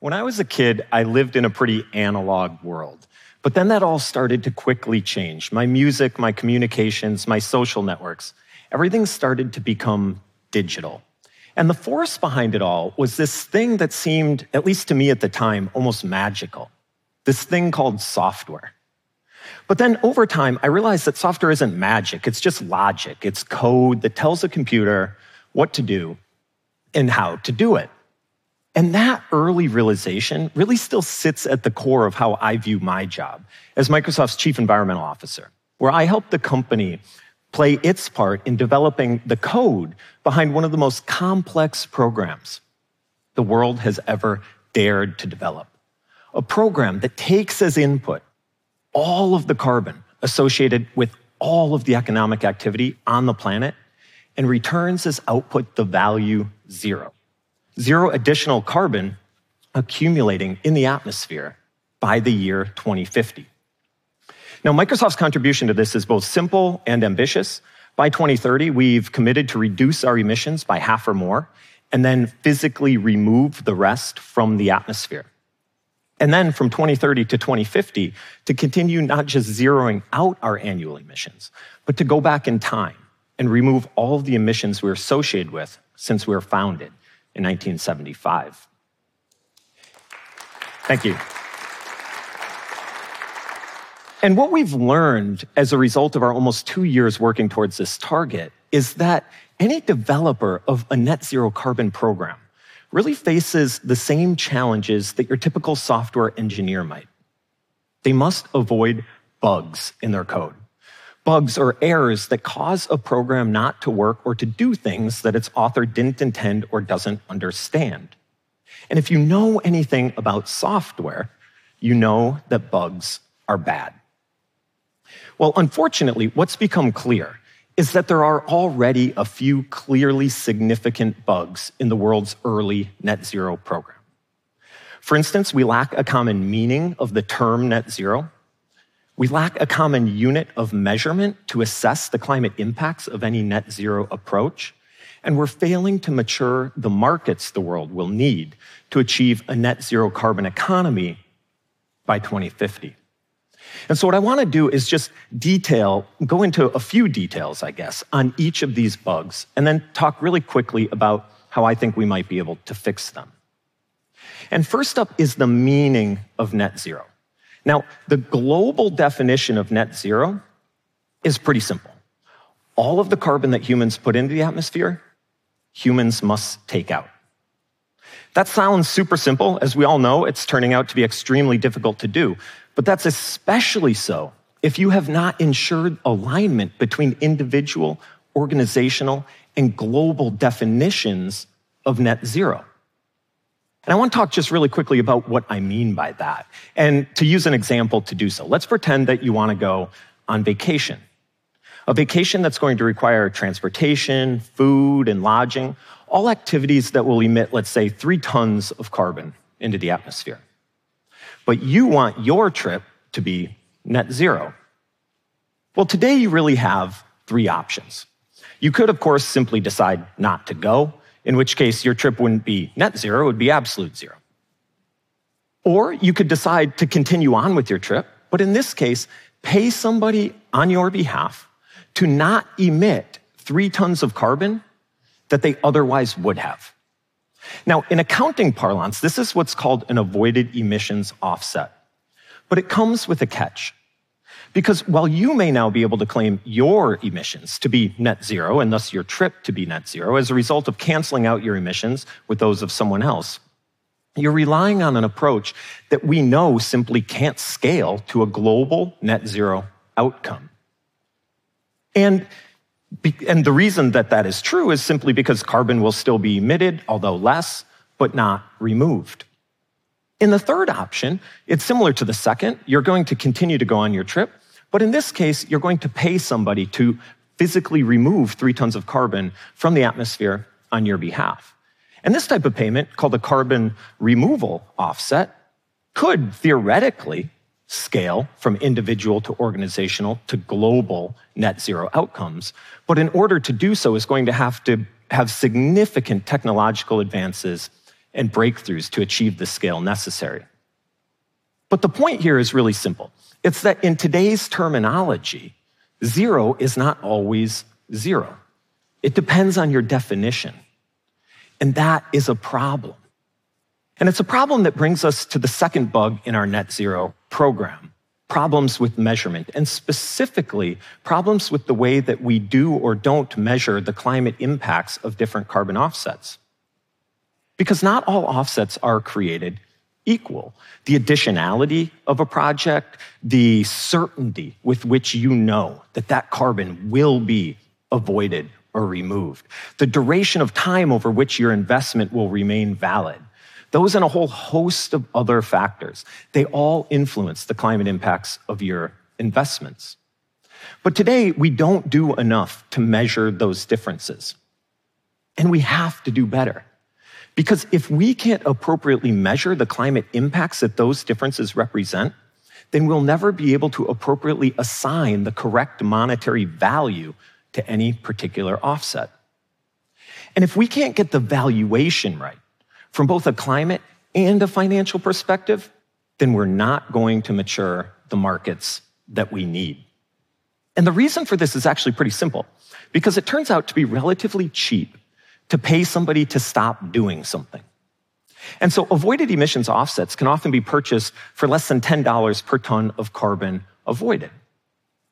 When I was a kid, I lived in a pretty analog world. But then that all started to quickly change. My music, my communications, my social networks, everything started to become digital. And the force behind it all was this thing that seemed, at least to me at the time, almost magical this thing called software. But then over time, I realized that software isn't magic, it's just logic. It's code that tells a computer what to do and how to do it. And that early realization really still sits at the core of how I view my job as Microsoft's Chief Environmental Officer, where I help the company play its part in developing the code behind one of the most complex programs the world has ever dared to develop. A program that takes as input all of the carbon associated with all of the economic activity on the planet and returns as output the value zero zero additional carbon accumulating in the atmosphere by the year 2050. Now, Microsoft's contribution to this is both simple and ambitious. By 2030, we've committed to reduce our emissions by half or more, and then physically remove the rest from the atmosphere. And then from 2030 to 2050, to continue not just zeroing out our annual emissions, but to go back in time and remove all of the emissions we're associated with since we were founded in 1975. Thank you. And what we've learned as a result of our almost two years working towards this target is that any developer of a net zero carbon program really faces the same challenges that your typical software engineer might. They must avoid bugs in their code bugs or errors that cause a program not to work or to do things that its author didn't intend or doesn't understand. And if you know anything about software, you know that bugs are bad. Well, unfortunately, what's become clear is that there are already a few clearly significant bugs in the world's early net zero program. For instance, we lack a common meaning of the term net zero. We lack a common unit of measurement to assess the climate impacts of any net zero approach. And we're failing to mature the markets the world will need to achieve a net zero carbon economy by 2050. And so, what I want to do is just detail, go into a few details, I guess, on each of these bugs, and then talk really quickly about how I think we might be able to fix them. And first up is the meaning of net zero. Now, the global definition of net zero is pretty simple. All of the carbon that humans put into the atmosphere, humans must take out. That sounds super simple. As we all know, it's turning out to be extremely difficult to do. But that's especially so if you have not ensured alignment between individual, organizational, and global definitions of net zero. And I want to talk just really quickly about what I mean by that. And to use an example to do so, let's pretend that you want to go on vacation. A vacation that's going to require transportation, food, and lodging, all activities that will emit, let's say, three tons of carbon into the atmosphere. But you want your trip to be net zero. Well, today you really have three options. You could, of course, simply decide not to go in which case your trip wouldn't be net zero, it would be absolute zero. Or you could decide to continue on with your trip, but in this case, pay somebody on your behalf to not emit three tons of carbon that they otherwise would have. Now, in accounting parlance, this is what's called an avoided emissions offset. But it comes with a catch. Because while you may now be able to claim your emissions to be net zero and thus your trip to be net zero as a result of canceling out your emissions with those of someone else, you're relying on an approach that we know simply can't scale to a global net zero outcome. And, and the reason that that is true is simply because carbon will still be emitted, although less, but not removed. In the third option, it's similar to the second. You're going to continue to go on your trip, but in this case, you're going to pay somebody to physically remove three tons of carbon from the atmosphere on your behalf. And this type of payment, called a carbon removal offset, could theoretically scale from individual to organizational to global net zero outcomes. But in order to do so, is going to have to have significant technological advances and breakthroughs to achieve the scale necessary. But the point here is really simple. It's that in today's terminology, zero is not always zero. It depends on your definition. And that is a problem. And it's a problem that brings us to the second bug in our net zero program problems with measurement, and specifically problems with the way that we do or don't measure the climate impacts of different carbon offsets. Because not all offsets are created equal. The additionality of a project, the certainty with which you know that that carbon will be avoided or removed, the duration of time over which your investment will remain valid, those and a whole host of other factors, they all influence the climate impacts of your investments. But today, we don't do enough to measure those differences. And we have to do better. Because if we can't appropriately measure the climate impacts that those differences represent, then we'll never be able to appropriately assign the correct monetary value to any particular offset. And if we can't get the valuation right from both a climate and a financial perspective, then we're not going to mature the markets that we need. And the reason for this is actually pretty simple because it turns out to be relatively cheap to pay somebody to stop doing something. And so avoided emissions offsets can often be purchased for less than $10 per ton of carbon avoided.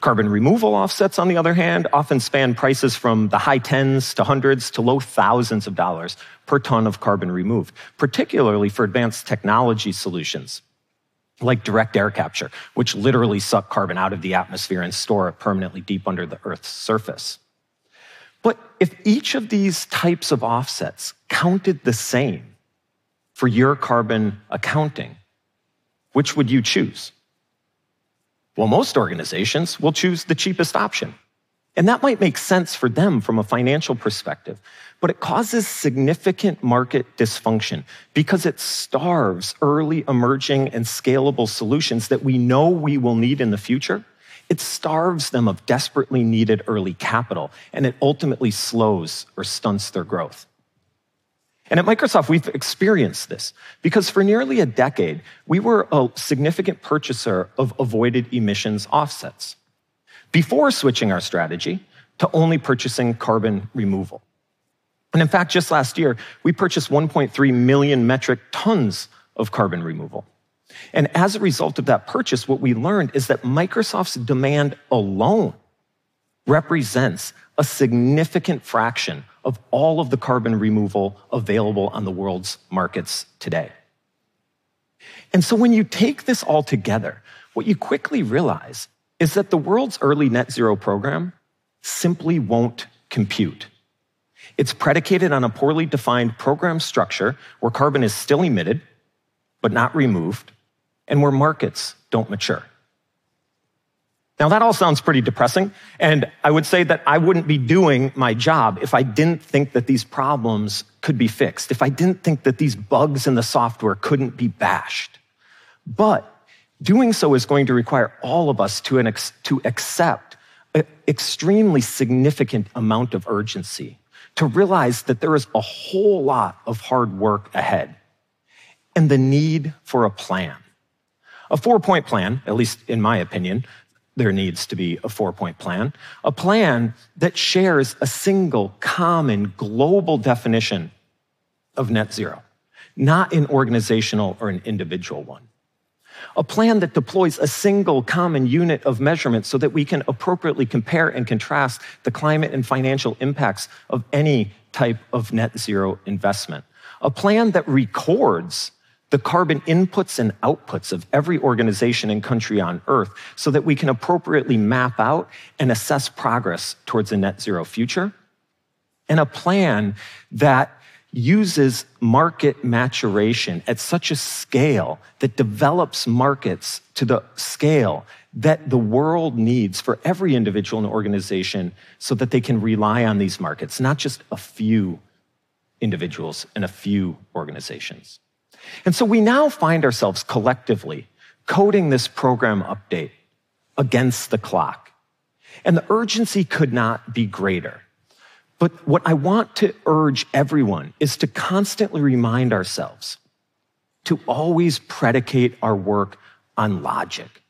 Carbon removal offsets, on the other hand, often span prices from the high tens to hundreds to low thousands of dollars per ton of carbon removed, particularly for advanced technology solutions like direct air capture, which literally suck carbon out of the atmosphere and store it permanently deep under the Earth's surface. But if each of these types of offsets counted the same for your carbon accounting, which would you choose? Well, most organizations will choose the cheapest option. And that might make sense for them from a financial perspective, but it causes significant market dysfunction because it starves early emerging and scalable solutions that we know we will need in the future. It starves them of desperately needed early capital, and it ultimately slows or stunts their growth. And at Microsoft, we've experienced this because for nearly a decade, we were a significant purchaser of avoided emissions offsets before switching our strategy to only purchasing carbon removal. And in fact, just last year, we purchased 1.3 million metric tons of carbon removal. And as a result of that purchase, what we learned is that Microsoft's demand alone represents a significant fraction of all of the carbon removal available on the world's markets today. And so when you take this all together, what you quickly realize is that the world's early net zero program simply won't compute. It's predicated on a poorly defined program structure where carbon is still emitted, but not removed, and where markets don't mature. Now, that all sounds pretty depressing, and I would say that I wouldn't be doing my job if I didn't think that these problems could be fixed, if I didn't think that these bugs in the software couldn't be bashed. But doing so is going to require all of us to, ex- to accept an extremely significant amount of urgency, to realize that there is a whole lot of hard work ahead, and the need for a plan. A four point plan, at least in my opinion, there needs to be a four point plan, a plan that shares a single, common, global definition of net zero, not an organizational or an individual one. A plan that deploys a single common unit of measurement so that we can appropriately compare and contrast the climate and financial impacts of any type of net zero investment. A plan that records the carbon inputs and outputs of every organization and country on Earth so that we can appropriately map out and assess progress towards a net zero future. And a plan that uses market maturation at such a scale that develops markets to the scale that the world needs for every individual and organization so that they can rely on these markets, not just a few individuals and a few organizations. And so we now find ourselves collectively coding this program update against the clock. And the urgency could not be greater. But what I want to urge everyone is to constantly remind ourselves to always predicate our work on logic.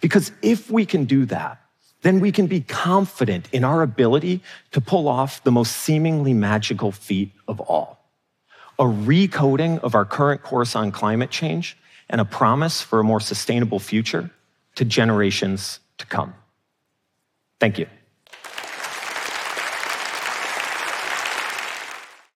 Because if we can do that, then we can be confident in our ability to pull off the most seemingly magical feat of all a recoding of our current course on climate change and a promise for a more sustainable future to generations to come. Thank you.